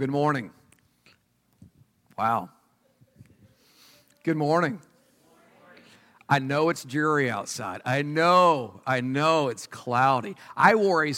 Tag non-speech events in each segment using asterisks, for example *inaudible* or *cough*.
good morning. Wow. Good morning. I know it's dreary outside. I know, I know it's cloudy. I wore a,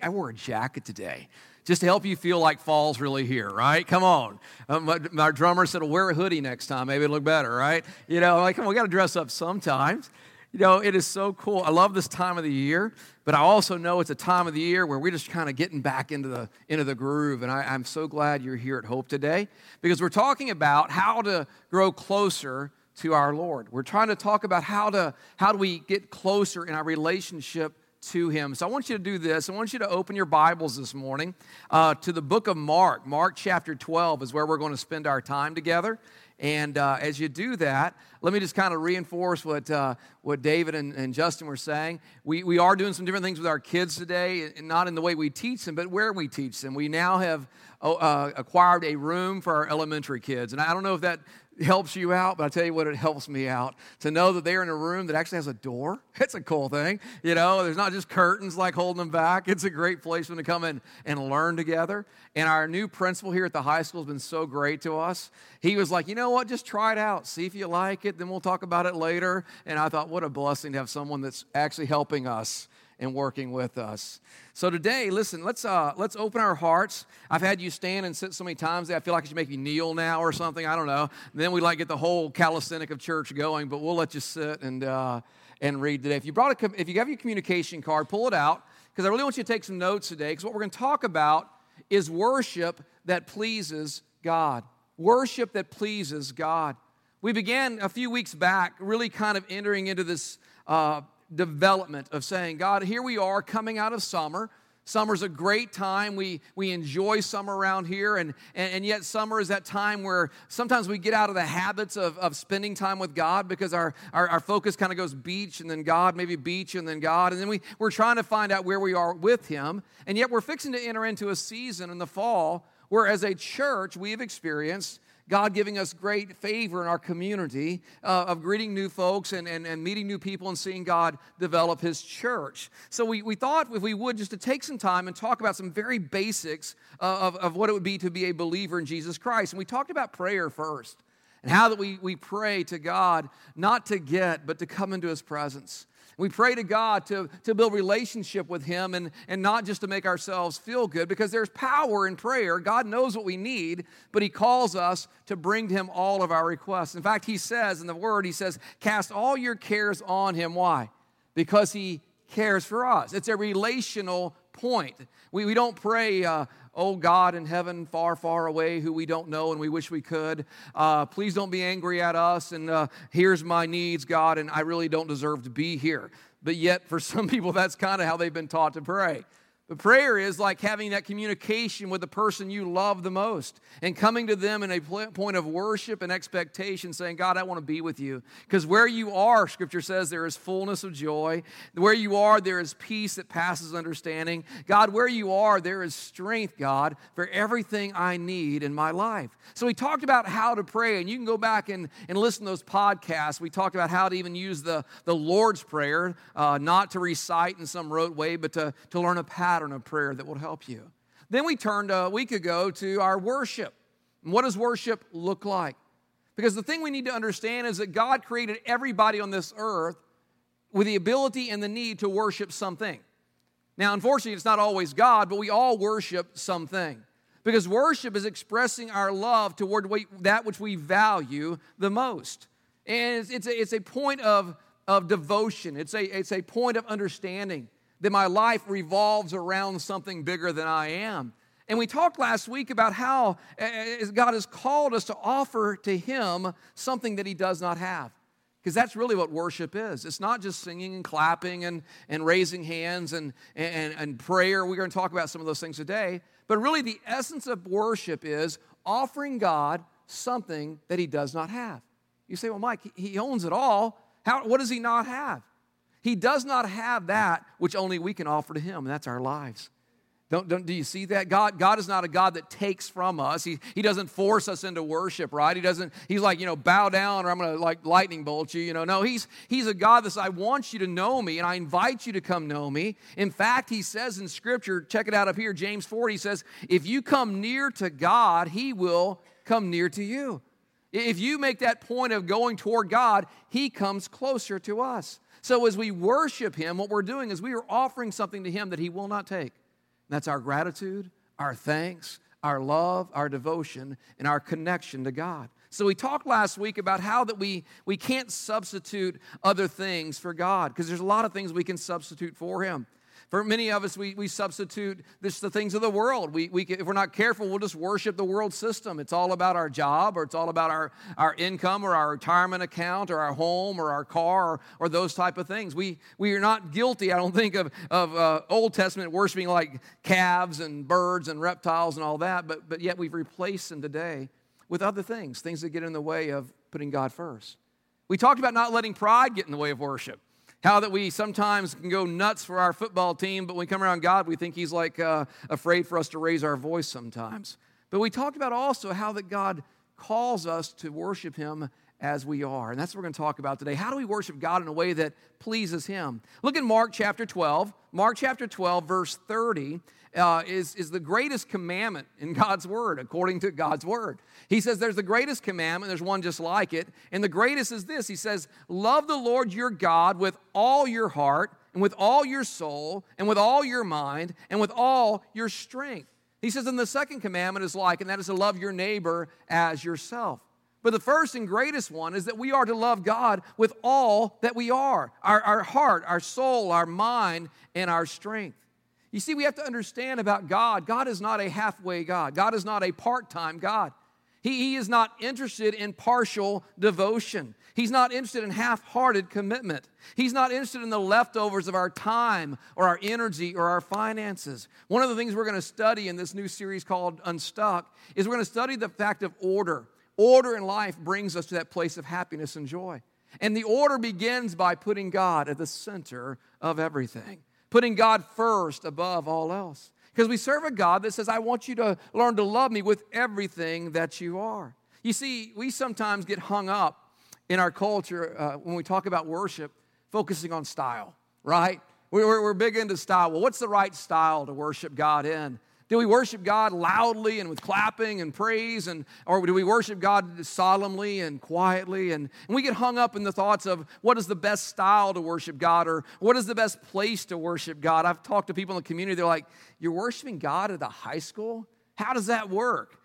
I wore a jacket today just to help you feel like fall's really here, right? Come on. Um, my, my, drummer said, well, wear a hoodie next time. Maybe it'll look better, right? You know, like, come on, we got to dress up sometimes. You know, it is so cool. I love this time of the year, but I also know it's a time of the year where we're just kind of getting back into the into the groove. And I, I'm so glad you're here at Hope today because we're talking about how to grow closer to our Lord. We're trying to talk about how to how do we get closer in our relationship to him. So I want you to do this. I want you to open your Bibles this morning uh, to the book of Mark. Mark chapter 12 is where we're going to spend our time together. And uh, as you do that, let me just kind of reinforce what, uh, what David and, and, Justin were saying. We, we are doing some different things with our kids today, and not in the way we teach them, but where we teach them. We now have oh, uh, acquired a room for our elementary kids. And I don't know if that helps you out, but I tell you what, it helps me out to know that they're in a room that actually has a door. *laughs* It's a cool thing. You know, there's not just curtains like holding them back. It's a great place for them to come in and learn together. And our new principal here at the high school has been so great to us. He was like, you know what, just try it out, see if you like it, then we'll talk about it later. And I thought, what a blessing to have someone that's actually helping us and working with us. So today, listen, let's uh, let's open our hearts. I've had you stand and sit so many times that I feel like I should make you kneel now or something. I don't know. And then we like get the whole calisthenic of church going, but we'll let you sit and uh, and read today. If you brought a if you have your communication card, pull it out because I really want you to take some notes today. Because what we're going to talk about is worship that pleases God. Worship that pleases God. We began a few weeks back, really kind of entering into this. Uh, development of saying, God, here we are coming out of summer. Summer's a great time. We, we enjoy summer around here, and, and, and, yet summer is that time where sometimes we get out of the habits of, of spending time with God because our, our, our focus kind of goes beach and then God, maybe beach and then God, and then we, we're trying to find out where we are with Him. And yet we're fixing to enter into a season in the fall where, as a church, we have experienced God giving us great favor in our community uh, of greeting new folks and, and, and meeting new people and seeing God develop His church. So we, we thought if we would just to take some time and talk about some very basics uh, of, of what it would be to be a believer in Jesus Christ. And we talked about prayer first and how that we, we pray to God not to get, but to come into His presence. We pray to God to, to build relationship with Him and, and not just to make ourselves feel good because there's power in prayer. God knows what we need, but He calls us to bring to Him all of our requests. In fact, He says in the Word, He says, Cast all your cares on Him. Why? Because He cares for us. It's a relational point. We, we don't pray, uh, oh God in heaven, far, far away, who we don't know and we wish we could. Uh, please don't be angry at us, and uh, here's my needs, God, and I really don't deserve to be here. But yet, for *laughs* some people, that's kind of how they've been taught to pray. But prayer is like having that communication with the person you love the most and coming to them in a point of worship and expectation, saying, God, I want to be with you. Because where you are, Scripture says, there is fullness of joy. Where you are, there is peace that passes understanding. God, where you are, there is strength, God, for everything I need in my life. So we talked about how to pray, and you can go back and, and listen to those podcasts. We talked about how to even use the, the Lord's Prayer, uh, not to recite in some rote way, but to, to learn a pattern pattern of prayer that will help you. Then we turned a week ago to our worship. what does worship look like? Because the thing we need to understand is that God created everybody on this earth with the ability and the need to worship something. Now, unfortunately, it's not always God, but we all worship something. Because worship is expressing our love toward that which we value the most. And it's, it's, a, it's a point of, of devotion, it's a, it's a point of understanding that my life revolves around something bigger than I am. And we talked last week about how eh, eh, God has called us to offer to Him something that He does not have. Because that's really what worship is. It's not just singing and clapping and, and raising hands and, and, and prayer. We're going to talk about some of those things today. But really, the essence of worship is offering God something that He does not have. You say, well, Mike, He owns it all. How, what does He not have? He does not have that which only we can offer to Him, and that's our lives. Don't, don't, do you see that? God, God is not a God that takes from us. He, he doesn't force us into worship, right? He doesn't, he's like, you know, bow down or I'm going to like lightning bolt you, you know. No, he's, he's a God that says, I want you to know me and I invite you to come know me. In fact, he says in scripture, check it out up here, James 4, he says, if you come near to God, he will come near to you. If you make that point of going toward God, he comes closer to us. So as we worship him, what we're doing is we are offering something to him that he will not take. That's our gratitude, our thanks, our love, our devotion, and our connection to God. So we talked last week about how that we, we can't substitute other things for God because there's a lot of things we can substitute for Him. For many of us, we, we substitute this the things of the world. We, we, if we're not careful, we'll just worship the world system. It's all about our job, or it's all about our, our income, or our retirement account, or our home, or our car, or, or those type of things. We, we are not guilty, I don't think, of, of uh, Old Testament worshiping like calves and birds and reptiles and all that, but, but yet we've replaced them today with other things, things that get in the way of putting God first. We talked about not letting pride get in the way of worship. How that we sometimes can go nuts for our football team, but when we come around God, we think He's like uh, afraid for us to raise our voice sometimes. But we talked about also how that God calls us to worship Him as we are. And that's what we're going to talk about today. How do we worship God in a way that pleases Him? Look at Mark chapter 12. Mark chapter 12, verse 30 uh, is, is the greatest commandment in God's Word, according to God's Word. He says there's the greatest commandment, there's one just like it. And the greatest is this He says, Love the Lord your God with all your heart, and with all your soul, and with all your mind, and with all your strength. He says, and the second commandment is like, and that is to love your neighbor as yourself. But the first and greatest one is that we are to love God with all that we are our, our heart, our soul, our mind, and our strength. You see, we have to understand about God God is not a halfway God, God is not a part time God. He, he is not interested in partial devotion. He's not interested in half hearted commitment. He's not interested in the leftovers of our time or our energy or our finances. One of the things we're going to study in this new series called Unstuck is we're going to study the fact of order. Order in life brings us to that place of happiness and joy. And the order begins by putting God at the center of everything putting God first above all else. Because we serve a God that says, I want you to learn to love me with everything that you are. You see, we sometimes get hung up in our culture uh, when we talk about worship, focusing on style, right? We're, we're big into style. Well, what's the right style to worship God in? Do we worship God loudly and with clapping and praise? And, or do we worship God solemnly and quietly? And, and we get hung up in the thoughts of what is the best style to worship God or what is the best place to worship God. I've talked to people in the community, they're like, You're worshiping God at a high school? How does that work?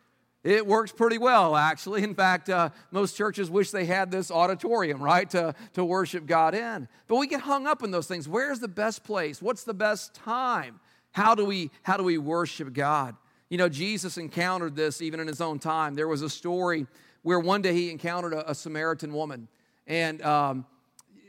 It works pretty well, actually. In fact, uh, most churches wish they had this auditorium, right, to, to worship God in. But we get hung up in those things. Where's the best place? What's the best time? How do we how do we worship God? You know, Jesus encountered this even in his own time. There was a story where one day he encountered a, a Samaritan woman, and um,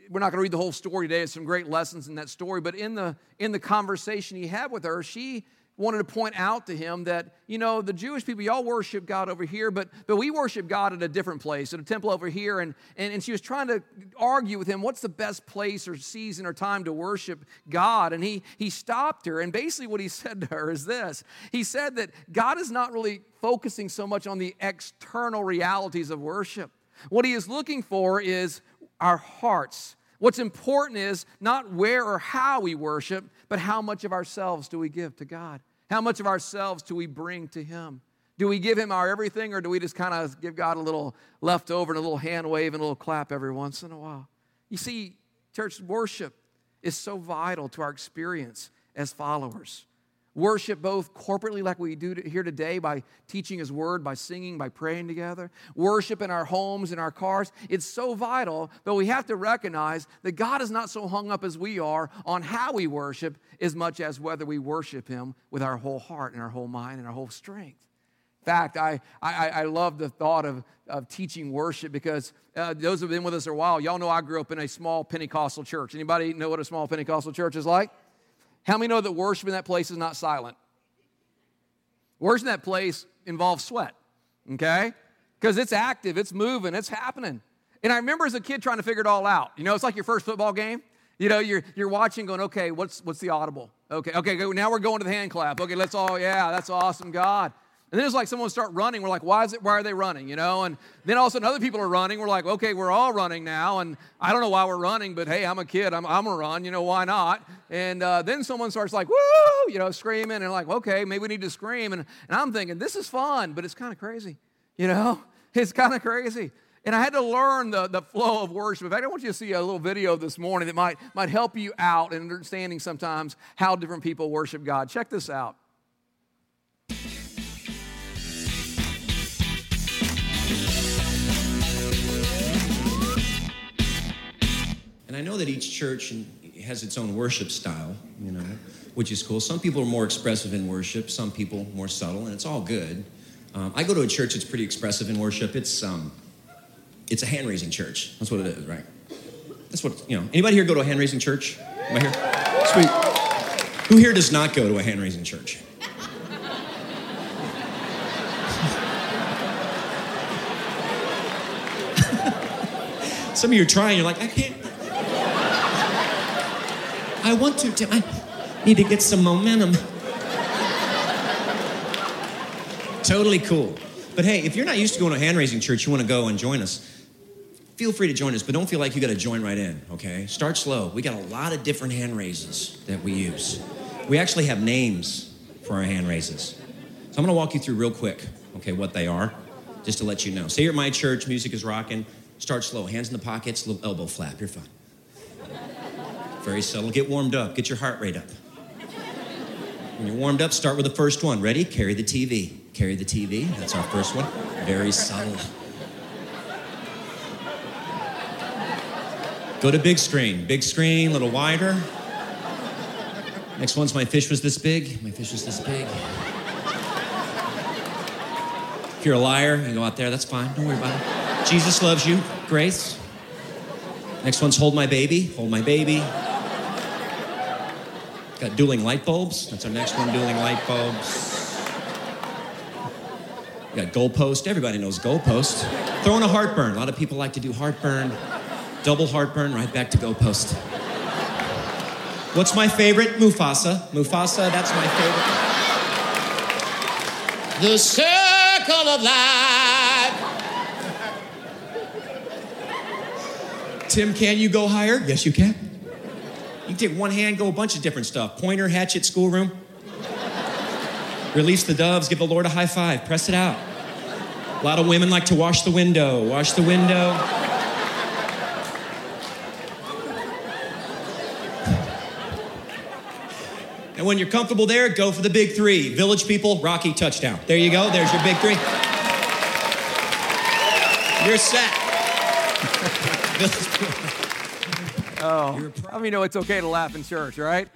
we're not going to read the whole story today. There's some great lessons in that story, but in the in the conversation he had with her, she wanted to point out to him that, you know, the Jewish people, y'all worship God over here, but, but we worship God at a different place, at a temple over here. And, and, and she was trying to argue with him, what's the best place or season or time to worship God? And he, he stopped her. And basically, what he *laughs* said to her is this He said that God is not really focusing so much on the external realities of worship. What he is looking for is our hearts What's important is not where or how we worship, but how much of ourselves do we give to God? How much of ourselves do we bring to Him? Do we give Him our everything, or do we just kind of give God a little leftover and a little hand wave and a little clap every once in a while? You see, church worship is so vital to our experience as followers. Worship both corporately, like we do here today, by teaching His Word, by singing, by praying together. Worship in our homes, in our cars. It's so vital, but we have to recognize that God is not so hung up as we are on how we worship as much as whether we worship Him with our whole heart and our whole mind and our whole strength. In fact, I, I, I love the thought of, of teaching worship because uh, those who have been with us a while, y'all know I grew up in a small Pentecostal church. Anybody know what a small Pentecostal church is like? How many know that worship in that place is not silent? Worship in that place involves sweat, okay? Because it's active, it's moving, it's happening. And I remember as a kid trying to figure it all out. You know, it's like your first football game. You know, you're, you're watching going, okay, what's, what's the audible? Okay, okay, now we're going to the hand clap. Okay, let's all, yeah, that's awesome, God. And then it's like someone start running. We're like, why is it? Why are they running? You know. And then all of a sudden, other people are running. We're like, okay, we're all running now. And I don't know why we're running, but hey, I'm a kid. I'm, I'm gonna run. You know, why not? And uh, then someone starts like, woo, you know, screaming, and like, okay, maybe we need to scream. And, and I'm thinking, this is fun, but it's kind of crazy. You know, *laughs* it's kind of crazy. And I had to learn the, the flow of worship. In fact, I want you to see a little video this morning that might, might help you out in understanding sometimes how different people worship God. Check this out. And I know that each church has its own worship style, you know, which is cool. Some people are more expressive in worship, some people more subtle, and it's all good. Um, I go to a church that's pretty expressive in worship. It's um, it's a hand raising church. That's what it is, right? That's what you know. Anybody here go to a hand raising church? Am I here? Sweet. Who here does not go to a hand raising church? *laughs* Some of you are trying. You're like, I can't. I want to, Tim. I need to get some momentum. totally cool. But hey, if you're not used to going to a hand raising church, you want to go and join us, feel free to join us, but don't feel like you got to join right in, okay? Start slow. We got a lot of different hand raises that we use. We actually have names for our hand raises. So I'm going to walk you through real quick, okay, what they are, just to let you know. Say you're at my church, music is rocking. Start slow, hands in the pockets, little elbow flap. You're fine. Very subtle. Get warmed up. Get your heart rate up. When you're warmed up, start with the first one. Ready? Carry the TV. Carry the TV. That's our first one. Very subtle. Go to big screen. Big screen, a little wider. Next one's my fish was this big. My fish was this big. If you're a liar, you go out there, that's fine. Don't worry about it. Jesus loves you. Grace. Next one's hold my baby. Hold my baby. Got dueling light bulbs. That's our next one, dueling light bulbs. We got goalpost. Everybody knows goalpost. Throwing a heartburn. A lot of people like to do heartburn. Double heartburn, right back to goalpost. What's my favorite? Mufasa. Mufasa, that's my favorite. The circle of life. Tim, can you go higher? Yes, you can. You can take one hand, go a bunch of different stuff. Pointer, hatchet, schoolroom. Release the doves, give the Lord a high five, press it out. A lot of women like to wash the window. Wash the window. And when you're comfortable there, go for the big three. Village people, Rocky touchdown. There you go. There's your big three. You're set. *laughs* Oh, I mean, you know it's okay to laugh in church, right?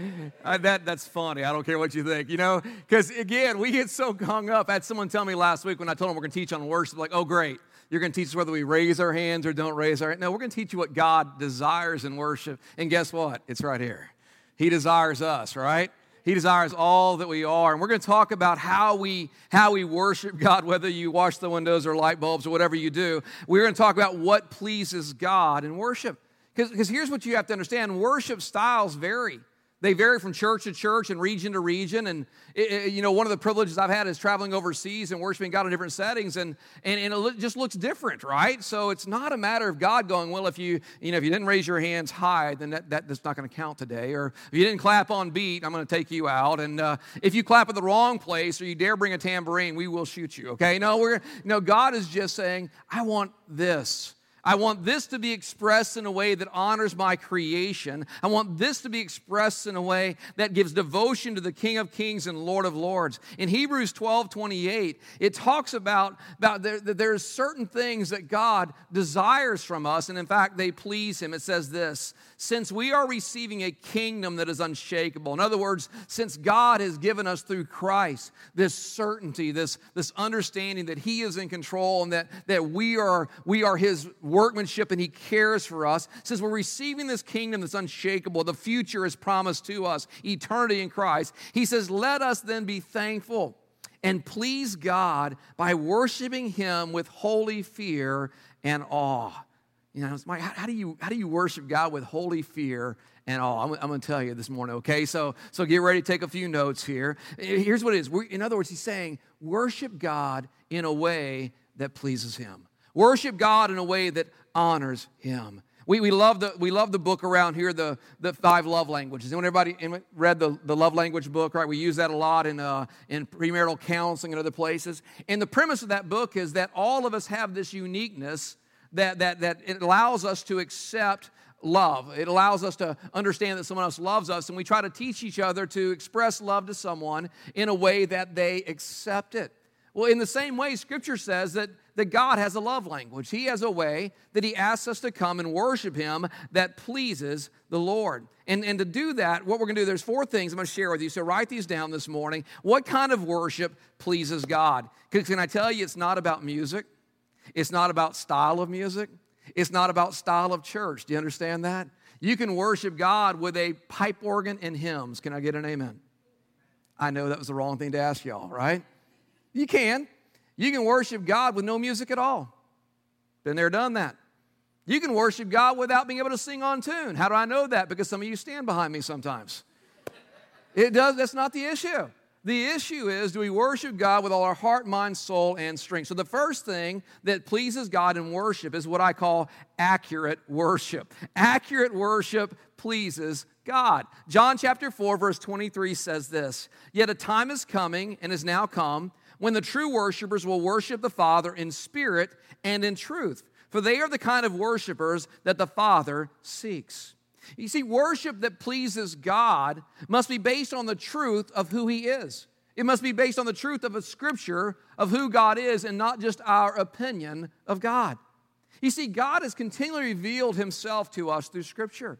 I, that that's funny. I don't care what you think, you know, because again, we get so hung up. I had someone tell me last week when I told them we're going to teach on worship, like, oh, great, you're going to teach us whether we raise our hands or don't raise our. Hands. No, we're going to teach you what God desires in worship, and guess what? It's right here. He desires us, right? He desires all that we are. And we're going to talk about how we, how we worship God, whether you wash the windows or light bulbs or whatever you do. We're going to talk about what pleases God in worship. Because here's what you have to understand worship styles vary. They vary from church to church and region to region. And, it, it, you know, one of the privileges I've had is traveling overseas and worshiping God in different settings. And, and, and it just looks different, right? So it's not a matter of God going, well, if you, you know, if you didn't raise your hands high, then that, that, that's not going to count today. Or if you didn't clap on beat, I'm going to take you out. And uh, if you clap at the wrong place or you dare bring a tambourine, we will shoot you, okay? No, we're, no, God is just saying, I want this. I want this to be expressed in a way that honors my creation. I want this to be expressed in a way that gives devotion to the King of Kings and Lord of Lords. In Hebrews 12 28, it talks about, about there, there's certain things that God desires from us, and in fact, they please Him. It says this since we are receiving a kingdom that is unshakable. In other words, since God has given us through Christ this certainty, this, this understanding that He is in control and that, that we, are, we are His workmanship and He cares for us, since we're receiving this kingdom that's unshakable, the future is promised to us, eternity in Christ, He says, let us then be thankful and please God by worshiping Him with holy fear and awe. You know, Mike, how, how, do you how do you worship God with holy fear and all? I'm, I'm going to tell you this morning. Okay, so so get ready to take a few notes here. Here's what it is. in other words, he's saying worship God in a way that pleases Him. Worship God in a way that honors Him. We, we, love the, we love the book around here, the, the five love languages. Anyone everybody read the, the love language book, right? We use that a lot in, uh, in premarital counseling and other places. And the premise of that book is that all of us have this uniqueness that, that, that it allows us to accept love. It allows us to understand that someone else loves us, and we try to teach each other to express love to someone in a way that they accept it. Well, in the same way, Scripture says that, that God has a love language. He has a way that He asks us to come and worship Him that pleases the Lord. And, and to do that, what we're going to do, there's four things I'm going to share with you. So write these down this morning. What kind of worship pleases God? Can I tell you, it's not about music. It's not about style of music. It's not about style of church. Do you understand that? You can worship God with a pipe organ and hymns. Can I get an amen? I know that was the wrong thing to ask y'all, right? You can. You can worship God with no music at all. Been there, done that. You can worship God without being able to sing on tune. How do I know that? Because some of you stand behind me sometimes. It does, that's not the issue. The issue is do we worship God with all our heart, mind, soul, and strength? So, the first thing that pleases God in worship is what I call accurate worship. Accurate worship pleases God. John chapter 4, verse 23 says this Yet a time is coming and is now come when the true worshipers will worship the Father in spirit and in truth, for they are the kind of worshipers that the Father seeks. You see, worship that pleases God must be based on the truth of who He is. It must be based on the truth of a scripture of who God is and not just our opinion of God. You see, God has continually revealed Himself to us through scripture.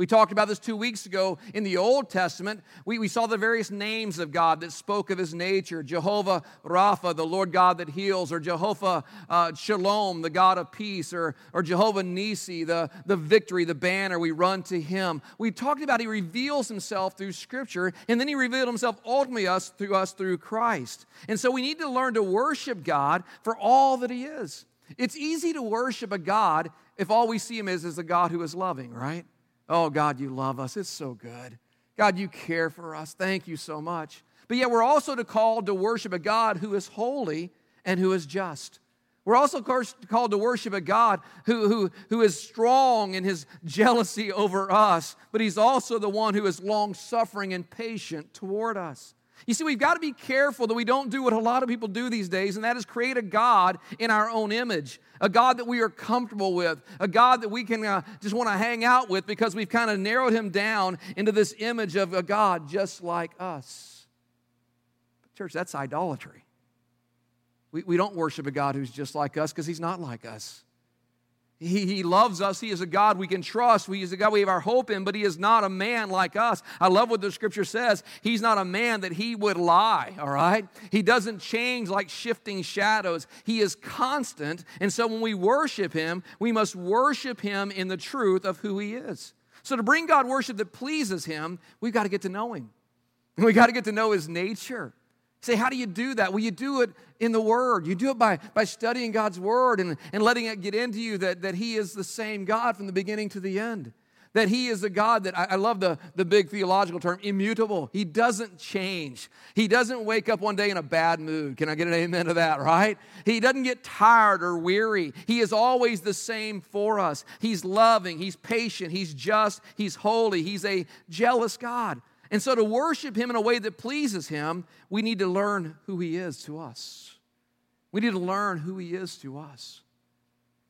We talked about this two weeks ago in the Old Testament. We, we saw the various names of God that spoke of his nature Jehovah Rapha, the Lord God that heals, or Jehovah uh, Shalom, the God of peace, or, or Jehovah Nisi, the, the victory, the banner. We run to him. We talked about he reveals himself through Scripture, and then he revealed himself ultimately us, through us through Christ. And so we need to learn to worship God for all that he is. It's easy to worship a God if all we see him as is a God who is loving, right? Oh, God, you love us. It's so good. God, you care for us. Thank you so much. But yet, we're also called to worship a God who is holy and who is just. We're also called to worship a God who, who, who is strong in his jealousy over us, but he's also the one who is long suffering and patient toward us. You see, we've got to be careful that we don't do what a lot of people do these days, and that is create a God in our own image, a God that we are comfortable with, a God that we can uh, just want to hang out with because we've kind of narrowed him down into this image of a God just like us. But church, that's idolatry. We, we don't worship a God who's just like us because he's not like us. He, he loves us. He is a God we can trust. He is a God we have our hope in, but He is not a man like us. I love what the scripture says. He's not a man that He would lie, all right? He doesn't change like shifting shadows. He is constant. And so when we worship Him, we must worship Him in the truth of who He is. So to bring God worship that pleases Him, we've got to get to know Him. We've got to get to know His nature say, how do you do that? Well, you do it in the Word. You do it by, by studying God's Word and, and letting it get into you that, that He is the same God from the beginning to the end. That He is a God that, I, I love the, the big theological term, immutable. He doesn't change. He doesn't wake up one day in a bad mood. Can I get an amen to that, right? He doesn't get tired or weary. He is always the same for us. He's loving, He's patient, He's just, He's holy, He's a jealous God. And so, to worship Him in a way that pleases Him, we need to learn who He is to us. We need to learn who He is to us.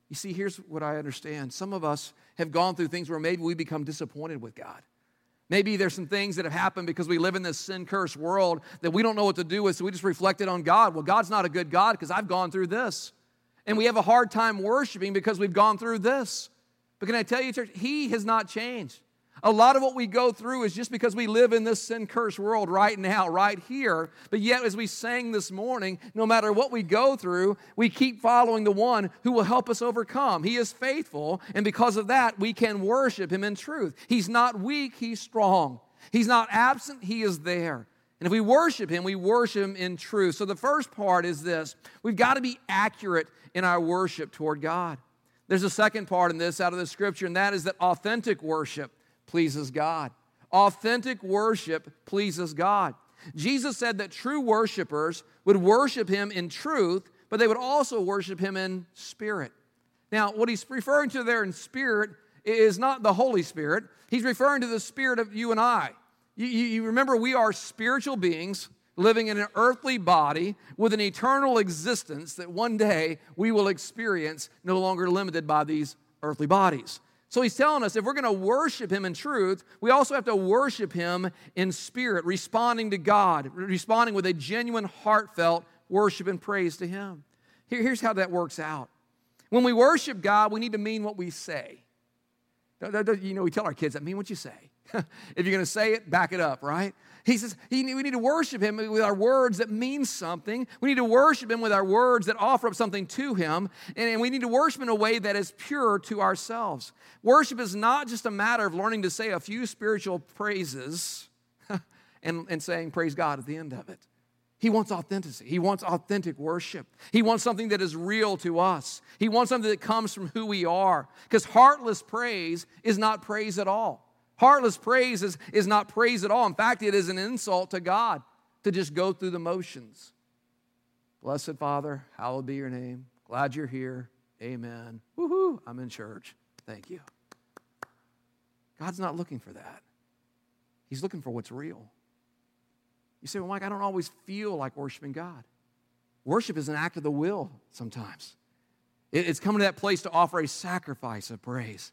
You see, here's what I understand. Some of us have gone through things where maybe we become disappointed with God. Maybe there's some things that have happened because we live in this sin cursed world that we don't know what to do with, so we just reflected on God. Well, God's not a good God because I've gone through this. And we have a hard time worshiping because we've gone through this. But can I tell you, church, He has not changed. A lot of what we go through is just because we live in this sin cursed world right now, right here. But yet, as we sang this morning, no matter what we go through, we keep following the one who will help us overcome. He is faithful, and because of that, we can worship him in truth. He's not weak, he's strong. He's not absent, he is there. And if we worship him, we worship him in truth. So the first part is this we've got to be accurate in our worship toward God. There's a second part in this out of the scripture, and that is that authentic worship pleases God. Authentic worship pleases God. Jesus said that true worshipers would worship him in truth, but they would also worship him in spirit. Now, what he's referring to there in spirit is not the Holy Spirit, he's referring to the spirit of you and I. You, you, you remember, we are spiritual beings living in an earthly body with an eternal existence that one day we will experience, no longer limited by these earthly bodies. So he's telling us if we're going to worship him in truth, we also have to worship him in spirit, responding to God, responding with a genuine, heartfelt worship and praise to him. Here, here's how that works out. When we worship God, we need to mean what we say. You know, we tell our kids that mean what you say. *laughs* if you're going to say it, back it up, right? He says we need to worship him with our words that mean something. We need to worship him with our words that offer up something to him. And we need to worship in a way that is pure to ourselves. Worship is not just a matter of learning to say a few spiritual praises *laughs* and, and saying praise God at the end of it. He wants authenticity. He wants authentic worship. He wants something that is real to us. He wants something that comes from who we are. Because heartless praise is not praise at all. Heartless praise is, is not praise at all. In fact, it is an insult to God to just go through the motions. Blessed Father, hallowed be your name. Glad you're here. Amen. Woohoo, I'm in church. Thank you. God's not looking for that. He's looking for what's real. You say, well, Mike, I don't always feel like worshiping God. Worship is an act of the will sometimes. It's coming to that place to offer a sacrifice of praise.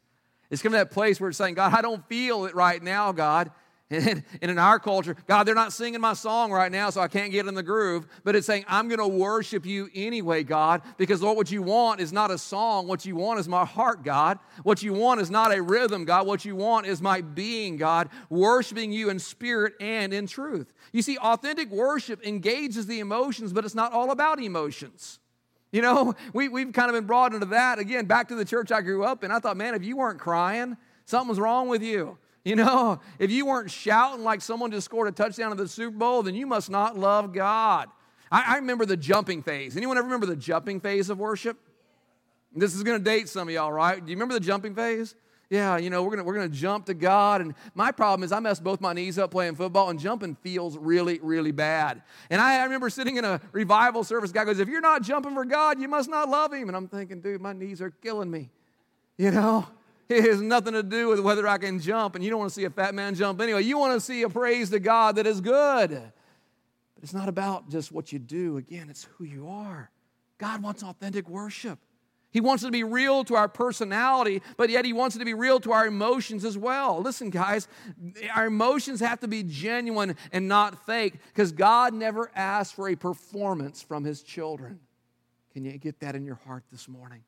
It's coming to that place where it's saying, God, I don't feel it right now, God. *laughs* And, in our culture, God, they're not singing my song right now, so I can't get in the groove. But it's saying, I'm going to worship you anyway, God, because Lord, what you want is not a song. What you want is my heart, God. What you want is not a rhythm, God. What you want is my being, God, worshiping you in spirit and in truth. You see, authentic worship engages the emotions, but it's not all about emotions. You know, *laughs* we, we've kind of been brought into that. Again, back to the church I grew up in. I thought, man, if you weren't crying, something's wrong with you. You know, *laughs* if you weren't shouting like someone just scored a touchdown in the Super Bowl, then you must not love God. I, I remember the jumping phase. Anyone ever remember the jumping phase of worship? This is going to date some of y'all, right? Do you remember the jumping phase? Yeah, you know, we're gonna we're gonna jump to God. And my problem is I messed both my knees up playing football, and jumping feels really, really bad. And I, I remember sitting in a revival service. Guy goes, "If you're not jumping for God, you must not love Him." And I'm thinking, dude, my knees are killing me. You know, *laughs* it has nothing to do with whether I can jump. And you don't want to see a fat man jump anyway. You want to see a praise to God that is good. But it's not about just what you do. Again, it's who you are. God wants authentic worship. He wants it to be real to our personality, but yet He wants it to be real to our emotions as well. Listen, guys, our emotions have to be genuine and not fake because God never asks for a performance from His children. Can you get that in your heart this morning?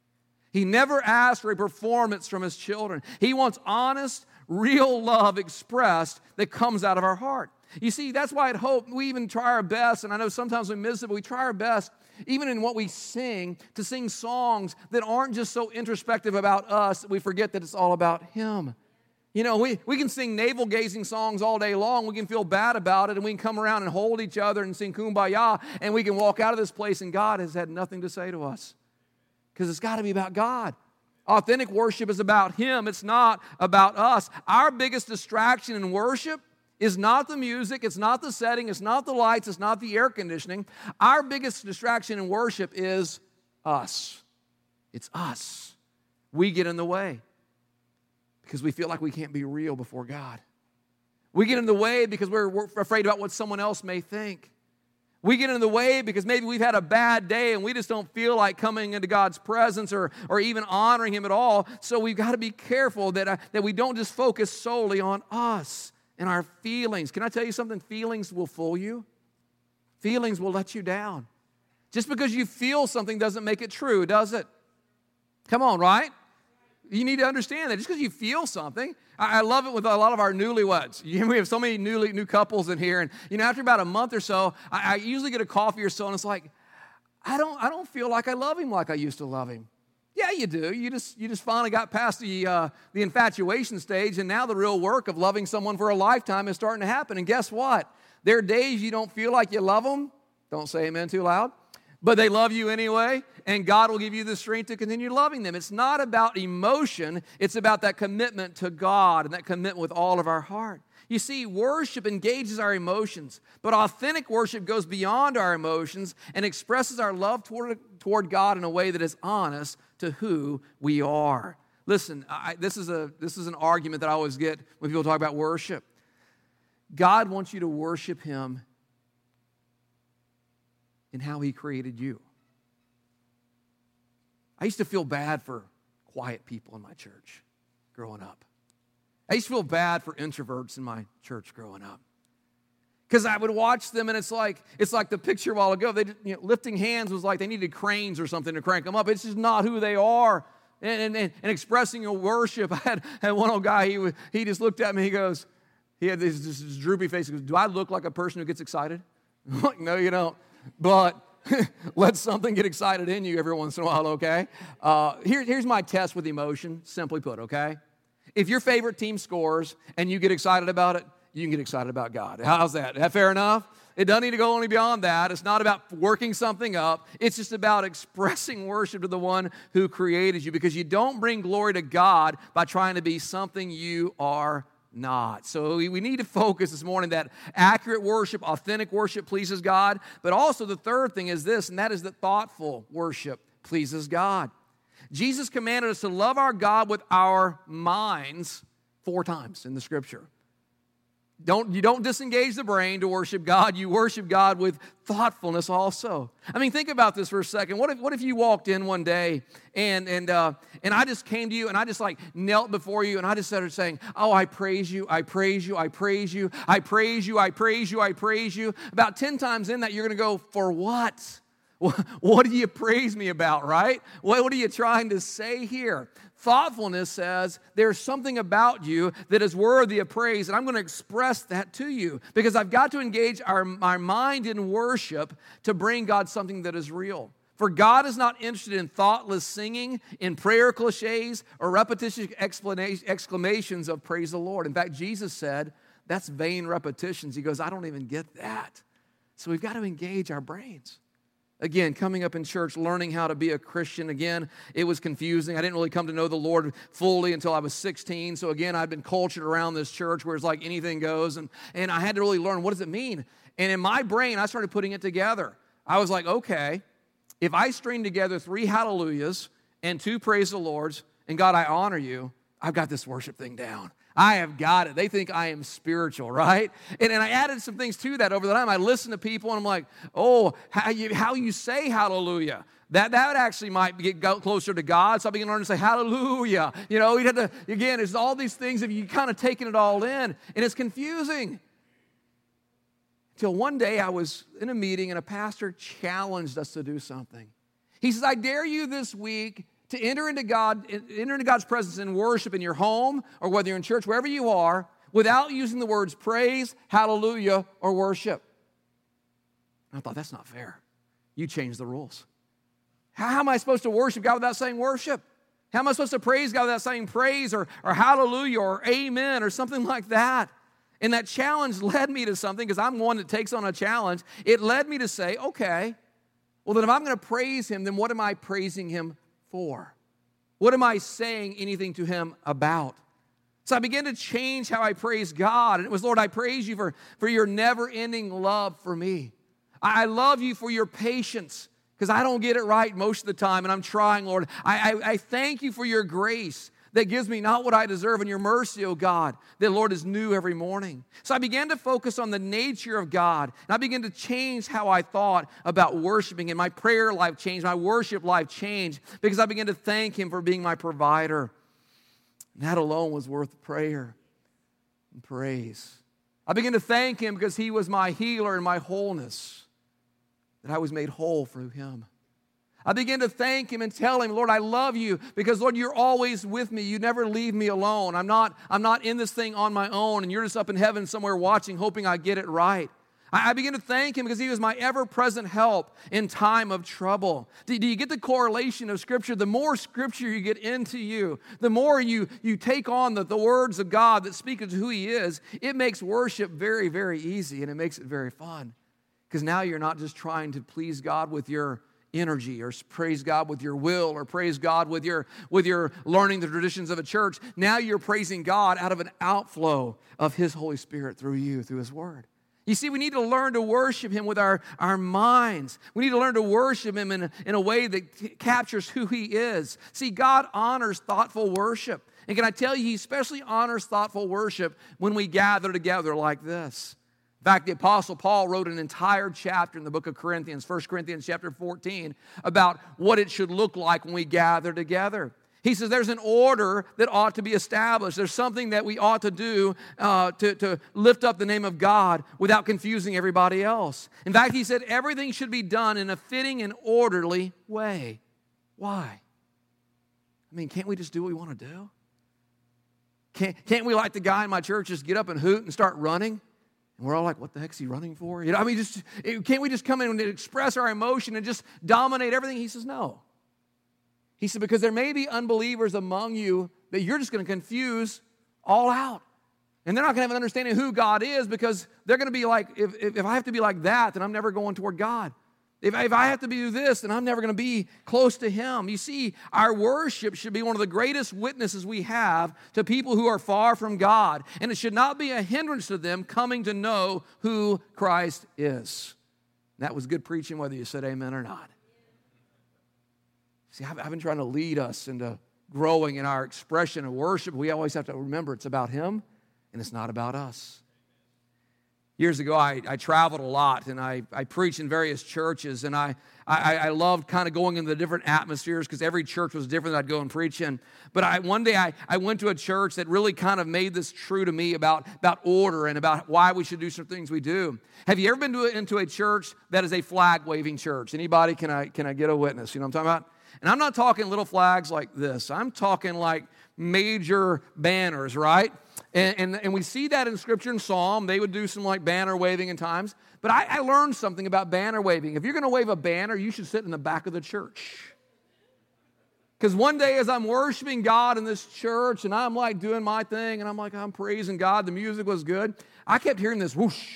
He never asks for a performance from His children. He wants honest, real love expressed that comes out of our heart. You see, that's why at Hope we even try our best, and I know sometimes we miss it, but we try our best even in what we sing, to sing songs that aren't just so introspective about us that we forget that it's all about Him. You know, we, we can sing navel gazing songs all day long. We can feel bad about it, and we can come around and hold each other and sing kumbaya, and we can walk out of this place, and God has had nothing to say to us. Because it's got to be about God. Authentic worship is about Him, it's not about us. Our biggest distraction in worship is not the music, it's not the setting, it's not the lights, it's not the air conditioning. Our biggest distraction in worship is us. It's us. We get in the way because we feel like we can't be real before God. We get in the way because we're, afraid about what someone else may think. We get in the way because maybe we've had a bad day and we just don't feel like coming into God's presence or, or even honoring Him at all. So we've got to be careful that, uh, that we don't just focus solely on us and our feelings. Can I tell you something? Feelings will fool you, feelings will let you down. Just because you feel something doesn't make it true, does it? Come on, right? You need to understand that just because you feel something, I, love it with a lot of our newlyweds. *laughs* we have so many newly, new couples in here, and you know, after about a month or so, I, I usually get a coffee or so, and it's like, I don't, I don't feel like I love him like I used to love him. Yeah, you do. You just, you just finally got past the, uh, the infatuation stage, and now the real work of loving someone for a lifetime is starting to happen. And guess what? There are days you don't feel like you love them. Don't say amen too loud. but they love you anyway, and God will give you the strength to continue loving them. It's not about emotion, it's about that commitment to God and that commitment with all of our heart. You see, worship engages our emotions, but authentic worship goes beyond our emotions and expresses our love toward, toward God in a way that is honest to who we are. Listen, I, this, is a, this is an argument that I always get when people talk about worship. God wants you to worship Him in how He created you. I used to feel bad for quiet people in my church growing up. I used to feel bad for introverts in my church growing up. Because I would watch them and it's like it's like the picture a while ago. They you know, lifting hands was like they needed cranes or something to crank them up. It's just not who they are. And, and, and expressing your worship. *laughs* I had, had one old guy, he, he just looked at me, he goes, he had this, this, this droopy face. He goes, Do I look like a person who gets excited? *laughs* I'm like, No, you don't. But *laughs* let something get excited in you every once in a while, okay? Uh, here, here's my test with emotion, simply put, okay? If your favorite team scores and you get excited about it, you can get excited about God. How's that? That fair enough? It doesn't need to go only beyond that. It's not about working something up. It's just about expressing worship to the one who created you because you don't bring glory to God by trying to be something you are not. So we need to focus this morning that accurate worship, authentic worship pleases God. But also the third thing is this, and that is that thoughtful worship pleases God. Jesus commanded us to love our God with our minds four times in the scripture. Don't, you don't disengage the brain to worship God. You worship God with thoughtfulness also. I mean, think about this for a second. What if, what if you walked in one day and, and, uh, and I just came to you and I just like knelt before you and I just started saying, Oh, I praise you, I praise you, I praise you, I praise you, I praise you, I praise you. About 10 times in that, you're going to go, For what? *laughs* What do you praise me about, right? What are you trying to say here? Thoughtfulness says there's something about you that is worthy of praise, and I'm going to express that to you because I've got to engage our, our mind in worship to bring God something that is real. For God is not interested in thoughtless singing, in prayer cliches, or repetitious exclamations of praise the Lord. In fact, Jesus said, that's vain repetitions. He goes, I don't even get that. So we've got to engage our brains. Again, coming up in church, learning how to be a Christian. Again, it was confusing. I didn't really come to know the Lord fully until I was 16. So again, I'd been cultured around this church where it's like anything goes. And, and I had to really learn what does it mean? And in my brain, I started putting it together. I was like, okay, if I string together three hallelujahs and two praise the Lords, and God, I honor you, I've got this worship thing down. I have got it. They think I am spiritual, right? And, and I added some things to that over the time. I listen to people and I'm like, oh, how you, how you say hallelujah. That, that actually might get closer to God. So I began to learn to say hallelujah. You know, you had to, again, it's all these things of you kind of taking it all in, and it's confusing. Until one day I was in a meeting and a pastor challenged us to do something. He says, I dare you this week to enter into God, enter into God's presence in worship in your home or whether you're in church, wherever you are, without using the words praise, hallelujah, or worship. And I thought, that's not fair. You change the rules. How am I supposed to worship God without saying worship? How am I supposed to praise God without saying praise or, or hallelujah or amen or something like that? And that challenge led me to something because I'm one that takes on a challenge. It led me to say, okay, well, then if I'm going to praise Him, then what am I praising Him for? What am I saying anything to him about? So I began to change how I praise God. And it was, Lord, I praise you for, for your never ending love for me. I, love you for your patience because I don't get it right most of the time, and I'm trying, Lord. I, I, I thank you for your grace that gives me not what I deserve, and your mercy, O oh God, that Lord is new every morning. So I began to focus on the nature of God, and I began to change how I thought about worshiping, and my prayer life changed, my worship life changed, because I began to thank Him for being my provider. And that alone was worth prayer and praise. I began to thank Him because He was my healer and my wholeness, that I was made whole through Him. I begin to thank him and tell him, Lord, I love you because, Lord, you're always with me. You never leave me alone. I'm not, I'm not in this thing on my own, and you're just up in heaven somewhere watching, hoping I get it right. I, I began to thank him because he was my ever present help in time of trouble. Do, do you get the correlation of Scripture? The more Scripture you get into you, the more you, you take on the, the words of God that speak to who he is, it makes worship very, very easy and it makes it very fun because now you're not just trying to please God with your energy or praise God with your will or praise God with your with your learning the traditions of a church. Now you're praising God out of an outflow of his Holy Spirit through you through his word. You see, we need to learn to worship Him with our, our minds. We need to learn to worship Him in in a way that captures who He is. See, God honors thoughtful worship. And can I tell you, He especially honors thoughtful worship when we gather together like this. In fact, the Apostle Paul wrote an entire chapter in the book of Corinthians, 1 Corinthians chapter 14, about what it should look like when we gather together. He says there's an order that ought to be established. There's something that we ought to do uh, to, to lift up the name of God without confusing everybody else. In fact, he said everything should be done in a fitting and orderly way. Why? I mean, can't we just do what we want to do? Can't, can't we, like the guy in my church, just get up and hoot and start running? And we're all like, what the heck's he running for? You know, I mean, just can't we just come in and express our emotion and just dominate everything? He says, no. He said, because there may be unbelievers among you that you're just going to confuse all out. And they're not going to have an understanding of who God is because they're going to be like, if, if, if I have to be like that, then I'm never going toward God. If, if I have to do this, then I'm never going to be close to Him. You see, our worship should be one of the greatest witnesses we have to people who are far from God. And it should not be a hindrance to them coming to know who Christ is. that was good preaching, whether you said amen or not. See, I've, I've been trying to lead us into growing in our expression of worship. We always have to remember it's about Him and it's not about us. Years ago, I, I traveled a lot and I, I preached in various churches, and I, I, I loved kind of going into the different atmospheres because every church was different that I'd go and preach in. But I, one day I, I went to a church that really kind of made this true to me about, about order and about why we should do some things we do. Have you ever been to into a church that is a flag waving church? Anybody? Can I, can I get a witness? You know what I'm talking about? And I'm not talking little flags like this, I'm talking like major banners, right? And, and, and, we see that in scripture and psalm. They would do some like banner waving in times. But I, I learned something about banner waving. If you're going to wave a banner, you should sit in the back of the church. Because one day, as I'm worshiping God in this church and I'm like doing my thing and I'm like, I'm praising God, the music was good, I kept hearing this whoosh,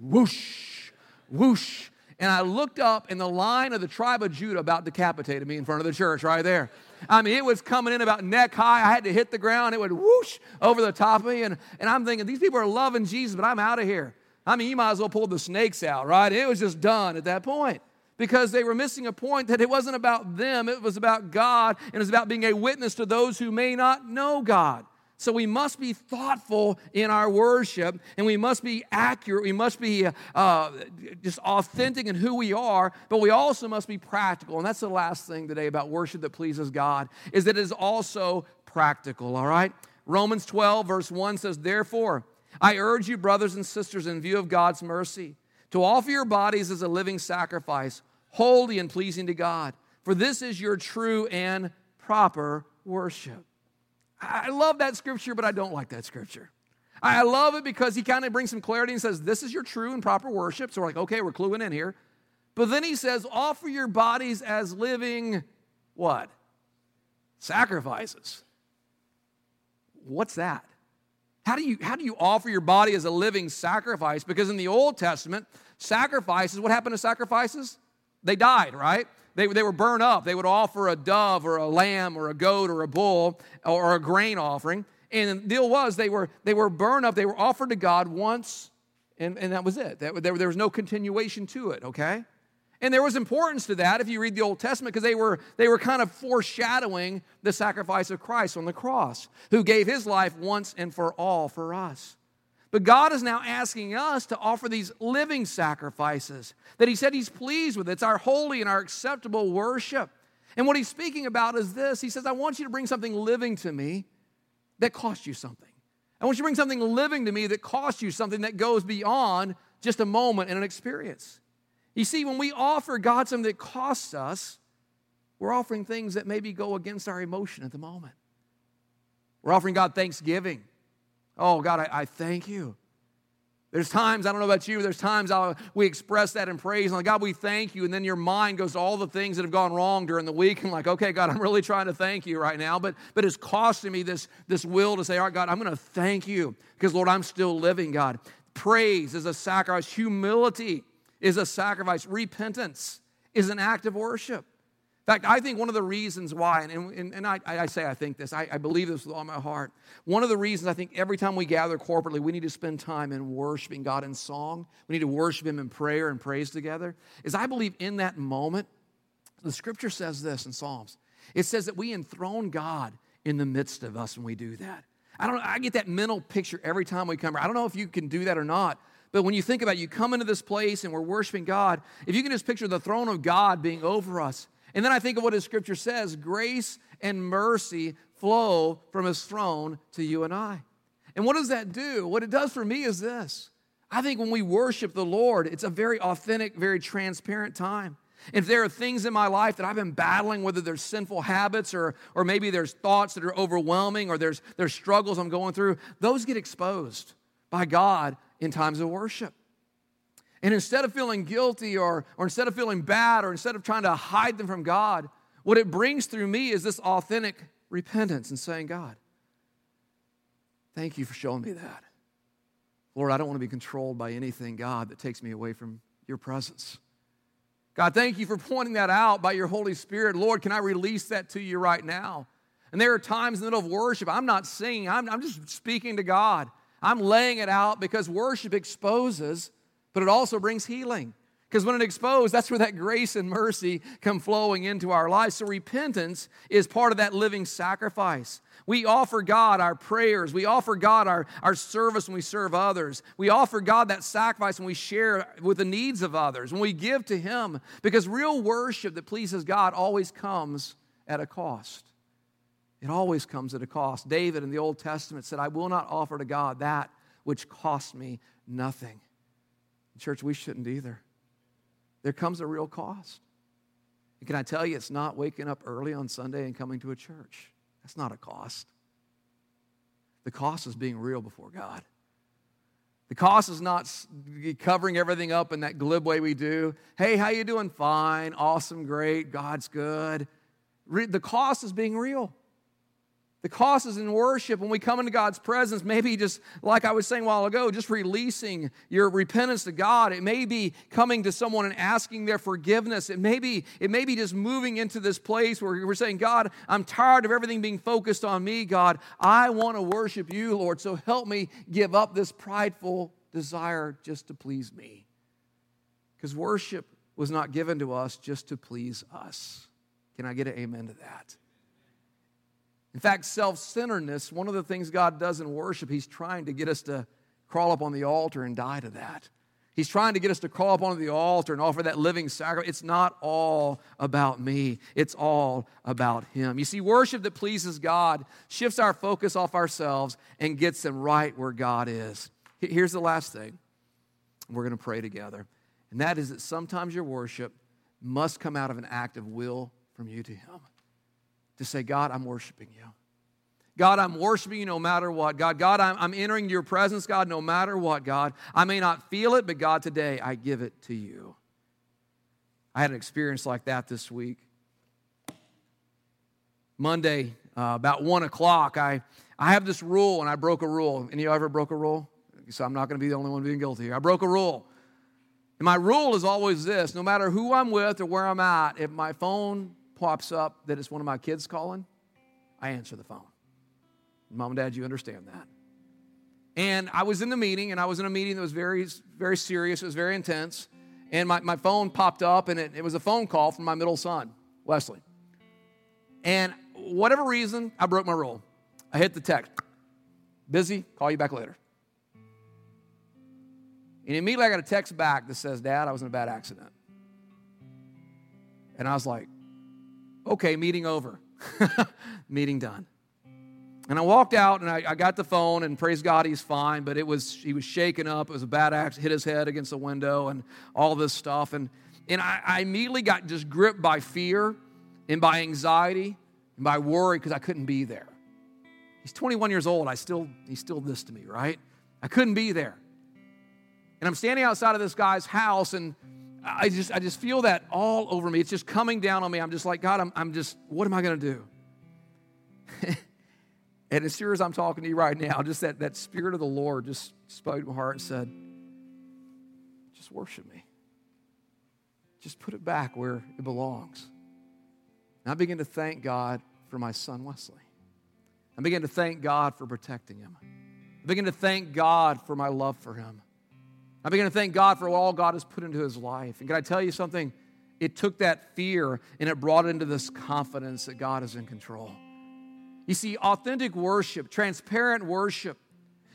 whoosh, whoosh. And I looked up, and the lion of the tribe of Judah about decapitated me in front of the church right there. I mean, it was coming in about neck high. I had to hit the ground. It would whoosh over the top of me. And, and I'm thinking, these people are loving Jesus, but I'm out of here. I mean, you might as well pull the snakes out, right? It was just done at that point because they were missing a point that it wasn't about them, it was about God, and it was about being a witness to those who may not know God. So we must be thoughtful in our worship and we must be accurate. We must be uh, just authentic in who we are, but we also must be practical. And that's the last thing today about worship that pleases God is that it is also practical, all right? Romans 12, verse 1 says, Therefore, I urge you, brothers and sisters, in view of God's mercy, to offer your bodies as a living sacrifice, holy and pleasing to God, for this is your true and proper worship. I love that scripture, but I don't like that scripture. I love it because he kind of brings some clarity and says, This is your true and proper worship. So we're like, okay, we're cluing in here. But then he says, Offer your bodies as living what? Sacrifices. What's that? How do you how do you offer your body as a living sacrifice? Because in the Old Testament, sacrifices, what happened to sacrifices? They died, right? They, they were burned up. They would offer a dove or a lamb or a goat or a bull or a grain offering. And the deal was they were, they were burned up. They were offered to God once, and, and that was it. That, there, there was no continuation to it, okay? And there was importance to that if you read the Old Testament because they were, they were kind of foreshadowing the sacrifice of Christ on the cross, who gave his life once and for all for us. But God is now asking us to offer these living sacrifices that He said He's pleased with. It's our holy and our acceptable worship. And what He's speaking about is this He says, I want you to bring something living to me that costs you something. I want you to bring something living to me that costs you something that goes beyond just a moment and an experience. You see, when we offer God something that costs us, we're offering things that maybe go against our emotion at the moment. We're offering God thanksgiving. Oh, God, I, I thank you. There's times, I don't know about you, there's times I'll, we express that in praise. And like, God, we thank you. And then your mind goes to all the things that have gone wrong during the week. And like, okay, God, I'm really trying to thank you right now. But, but it's costing me this, this will to say, all right, God, I'm going to thank you because, Lord, I'm still living, God. Praise is a sacrifice. Humility is a sacrifice. Repentance is an act of worship. In fact, I think one of the reasons why, and, and, and I, I, say I think this, I, I believe this with all my heart. One of the reasons I think every time we gather corporately, we need to spend time in worshiping God in song. We need to worship Him in prayer and praise together. Is I believe in that moment, the scripture says this in Psalms. It says that we enthrone God in the midst of us when we do that. I don't I get that mental picture every time we come. I don't know if you can do that or not, but when you think about it, you come into this place and we're worshiping God, if you can just picture the throne of God being over us, and then I think of what his scripture says grace and mercy flow from his throne to you and I. And what does that do? What it does for me is this I think when we worship the Lord, it's a very authentic, very transparent time. If there are things in my life that I've been battling, whether there's sinful habits or, or maybe there's thoughts that are overwhelming or there's, there's struggles I'm going through, those get exposed by God in times of worship. And instead of feeling guilty or, or instead of feeling bad or instead of trying to hide them from God, what it brings through me is this authentic repentance and saying, God, thank you for showing me that. Lord, I don't want to be controlled by anything, God, that takes me away from your presence. God, thank you for pointing that out by your Holy Spirit. Lord, can I release that to you right now? And there are times in the middle of worship, I'm not singing, I'm, I'm just speaking to God. I'm laying it out because worship exposes but it also brings healing. Because when it exposed, that's where that grace and mercy come flowing into our lives. So repentance is part of that living sacrifice. We offer God our prayers. We offer God our, our service when we serve others. We offer God that sacrifice when we share with the needs of others, when we give to Him. Because real worship that pleases God always comes at a cost. It always comes at a cost. David in the Old Testament said, I will not offer to God that which costs me nothing. Church, we shouldn't either. There comes a real cost. And can I tell you, it's not waking up early on Sunday and coming to a church. That's not a cost. The cost is being real before God. The cost is not covering everything up in that glib way we do. Hey, how you doing? Fine, awesome, great, God's good. The cost is being real. The cost is in worship when we come into God's presence. Maybe just like I was saying a while ago, just releasing your repentance to God. It may be coming to someone and asking their forgiveness. It may be, it may be just moving into this place where we're saying, God, I'm tired of everything being focused on me, God. I want to worship you, Lord. So help me give up this prideful desire just to please me. Because worship was not given to us just to please us. Can I get an amen to that? In fact, self centeredness, one of the things God does in worship, He's trying to get us to crawl up on the altar and die to that. He's trying to get us to crawl up onto the altar and offer that living sacrifice. It's not all about me, it's all about Him. You see, worship that pleases God shifts our focus off ourselves and gets them right where God is. Here's the last thing we're going to pray together, and that is that sometimes your worship must come out of an act of will from you to Him to say, God, I'm worshiping you. God, I'm worshiping you no matter what. God, God, I'm, I'm entering your presence, God, no matter what, God. I may not feel it, but God, today I give it to you. I had an experience like that this week. Monday, uh, about one o'clock, I, I have this rule, and I broke a rule. Any of you ever broke a rule? So I'm not going to be the only one being guilty here. I broke a rule. And my rule is always this no matter who I'm with or where I'm at, if my phone pops up that it's one of my kids calling, I answer the phone. Mom and dad, you understand that. And I was in the meeting, and I was in a meeting that was very, very serious, it was very intense. And my, my phone popped up, and it, it was a phone call from my middle son, Wesley. And whatever reason, I broke my rule. I hit the text. Busy, call you back later. And immediately I got a text back that says, Dad, I was in a bad accident. And I was like, okay, meeting over, *laughs* meeting done. And I walked out and I, I, got the phone and praise God he's fine, but it was he was shaken up. It was a bad accident, hit his head against the window and all this stuff. And and I, I immediately got just gripped by fear and by anxiety and by worry because I couldn't be there. He's 21 years old. I still he's still this to me, right? I couldn't be there. And I'm standing outside of this guy's house and I just, I just feel that all over me. It's just coming down on me. I'm just like, God, I'm, I'm just, what am I going to do? *laughs* and as sure as I'm talking to you right now, just that, that Spirit of the Lord just spoke to my heart and said, just worship me. just put it back where it belongs. And I begin to thank God for my son Wesley. I begin to thank God for protecting him. I begin to thank God for my love for him. I begin to thank God for all God has put into his life. And can I tell you something? It took that fear and it brought it into this confidence that God is in control. You see, authentic worship, transparent worship,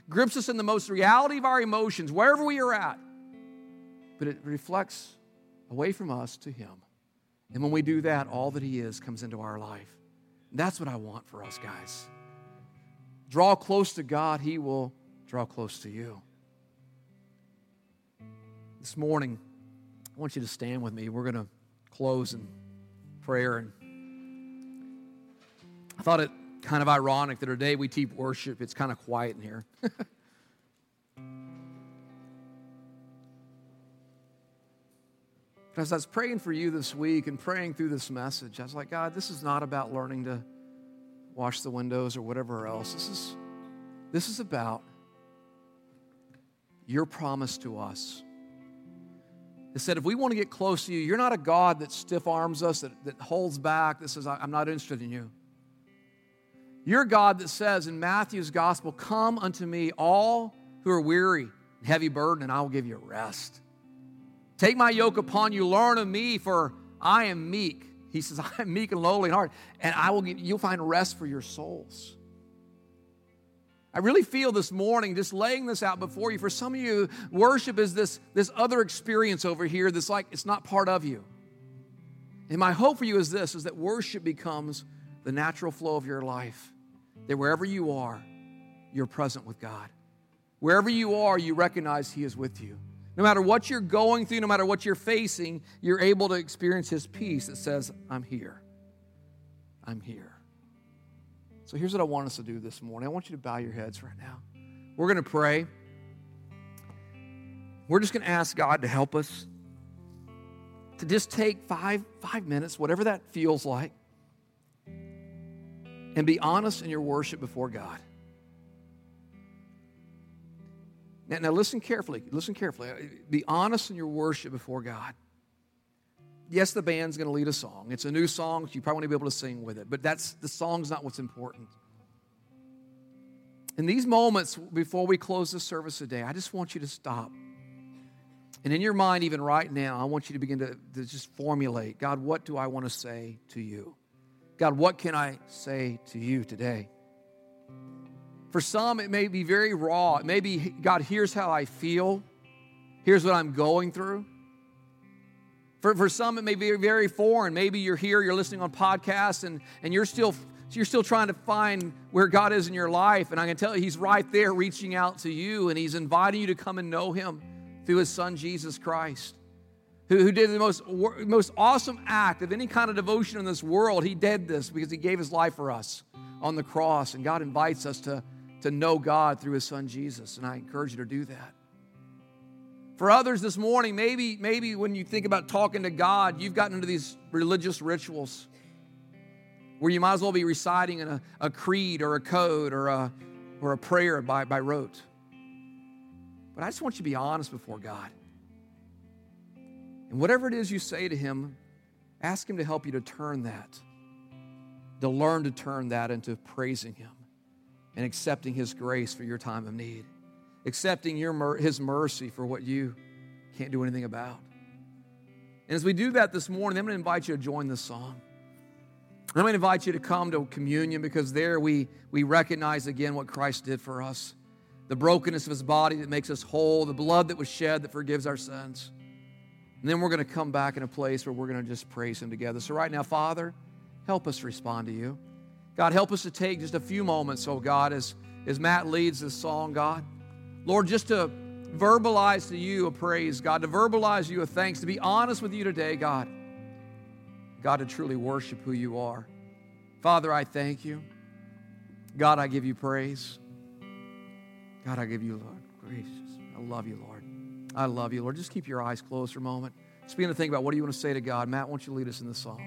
grips us in the most reality of our emotions, wherever we are at. But it reflects away from us to Him. And when we do that, all that He is comes into our life. And that's what I want for us, guys. Draw close to God, He will draw close to you. This morning, I want you to stand with me. We're going to close in prayer. And I thought it kind of ironic that today we teach worship. It's kind of quiet in here. *laughs* As I was praying for you this week and praying through this message, I was like, God, this is not about learning to wash the windows or whatever else. This is, this is about your promise to us. It said, if we want to get close to you, you're not a God that stiff arms us, that, that holds back, that says, I'm not interested in you. You're God that says in Matthew's gospel, Come unto me, all who are weary and heavy burden, and I will give you rest. Take my yoke upon you, learn of me, for I am meek. He says, *laughs* I am meek and lowly in heart, and I will give, you'll find rest for your souls. I really feel this morning, just laying this out before you. For some of you, worship is this, this other experience over here that's like it's not part of you. And my hope for you is this is that worship becomes the natural flow of your life. That wherever you are, you're present with God. Wherever you are, you recognize He is with you. No matter what you're going through, no matter what you're facing, you're able to experience His peace that says, I'm here. I'm here. So here's what I want us to do this morning. I want you to bow your heads right now. We're going to pray. We're just going to ask God to help us to just take five, five minutes, whatever that feels like, and be honest in your worship before God. Now, now, listen carefully. Listen carefully. Be honest in your worship before God. Yes, the band's going to lead a song. It's a new song, so you probably want to be able to sing with it. But that's the song's not what's important. In these moments before we close the service today, I just want you to stop. And in your mind, even right now, I want you to begin to, to just formulate God, what do I want to say to you? God, what can I say to you today? For some, it may be very raw. It may be, God, here's how I feel. Here's what I'm going through. For, for some, it may be very foreign. Maybe you're here, you're listening on podcasts, and, and you're still you're still trying to find where God is in your life. And I can tell you, He's right there reaching out to you, and He's inviting you to come and know Him through His Son, Jesus Christ, who, who did the most, most awesome act of any kind of devotion in this world. He did this because He gave His life for us on the cross. And God invites us to, to know God through his son Jesus. And I encourage you to do that. For others this morning, maybe, maybe when you think about talking to God, you've gotten into these religious rituals where you might as well be reciting a, a creed or a code or a, or a prayer by, by rote. But I just want you to be honest before God. And whatever it is you say to Him, ask Him to help you to turn that, to learn to turn that into praising Him and accepting His grace for your time of need, accepting your, His mercy for what you can't do anything about. And as we do that this morning, I'm going to invite you to join the song. I'm going to invite you to come to communion because there we, we recognize again what Christ did for us the brokenness of his body that makes us whole, the blood that was shed that forgives our sins. And then we're going to come back in a place where we're going to just praise him together. So, right now, Father, help us respond to you. God, help us to take just a few moments, oh God, as, as Matt leads this song, God. Lord, just to verbalize to you a praise, God, to verbalize you a thanks, to be honest with you today, God. God, to truly worship who you are. Father, I thank you. God, I give you praise. God, I give you, Lord, gracious. I love you, Lord. I love you, Lord. Just keep your eyes closed for a moment. Just begin to think about what do you want to say to God. Matt, why don't you lead us in the song?